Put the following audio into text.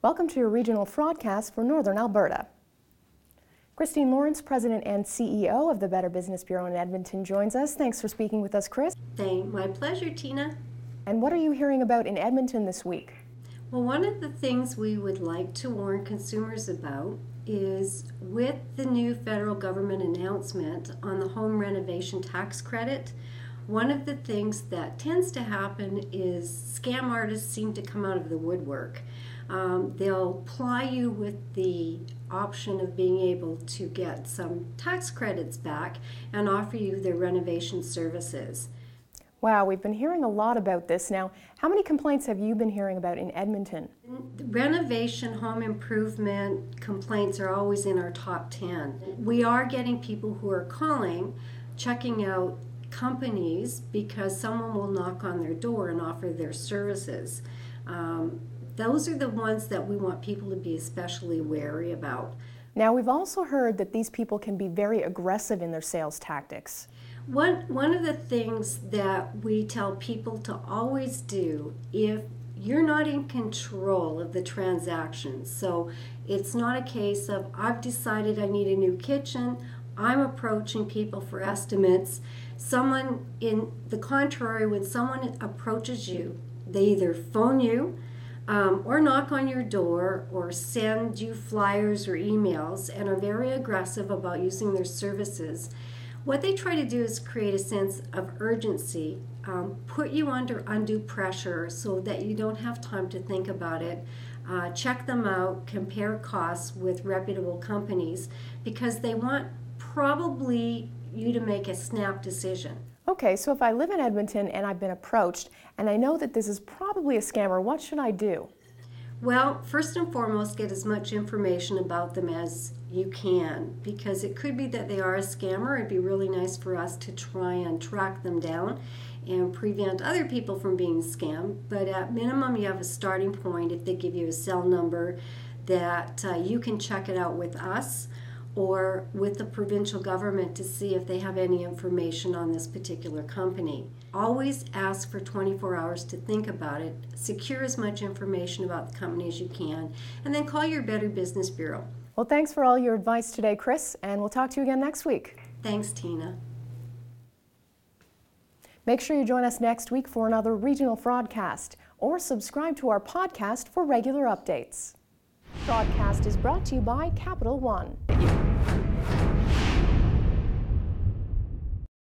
Welcome to your regional broadcast for Northern Alberta. Christine Lawrence, President and CEO of the Better Business Bureau in Edmonton, joins us. Thanks for speaking with us, Chris. Thank my pleasure, Tina. And what are you hearing about in Edmonton this week? Well, one of the things we would like to warn consumers about is with the new federal government announcement on the home renovation tax credit. One of the things that tends to happen is scam artists seem to come out of the woodwork. Um, they'll ply you with the option of being able to get some tax credits back and offer you their renovation services. Wow, we've been hearing a lot about this now. How many complaints have you been hearing about in Edmonton? Renovation, home improvement complaints are always in our top 10. We are getting people who are calling, checking out companies because someone will knock on their door and offer their services. Um, those are the ones that we want people to be especially wary about. Now, we've also heard that these people can be very aggressive in their sales tactics. One, one of the things that we tell people to always do if you're not in control of the transaction, so it's not a case of I've decided I need a new kitchen, I'm approaching people for estimates. Someone, in the contrary, when someone approaches you, they either phone you um, or knock on your door or send you flyers or emails and are very aggressive about using their services what they try to do is create a sense of urgency, um, put you under undue pressure so that you don't have time to think about it. Uh, check them out, compare costs with reputable companies because they want probably you to make a snap decision. Okay, so if I live in Edmonton and I've been approached and I know that this is probably a scammer, what should I do? Well, first and foremost, get as much information about them as you can because it could be that they are a scammer. It'd be really nice for us to try and track them down and prevent other people from being scammed. But at minimum, you have a starting point if they give you a cell number that uh, you can check it out with us or with the provincial government to see if they have any information on this particular company. Always ask for 24 hours to think about it, secure as much information about the company as you can, and then call your Better Business Bureau. Well, thanks for all your advice today, Chris, and we'll talk to you again next week. Thanks, Tina. Make sure you join us next week for another regional broadcast or subscribe to our podcast for regular updates. Broadcast is brought to you by Capital One.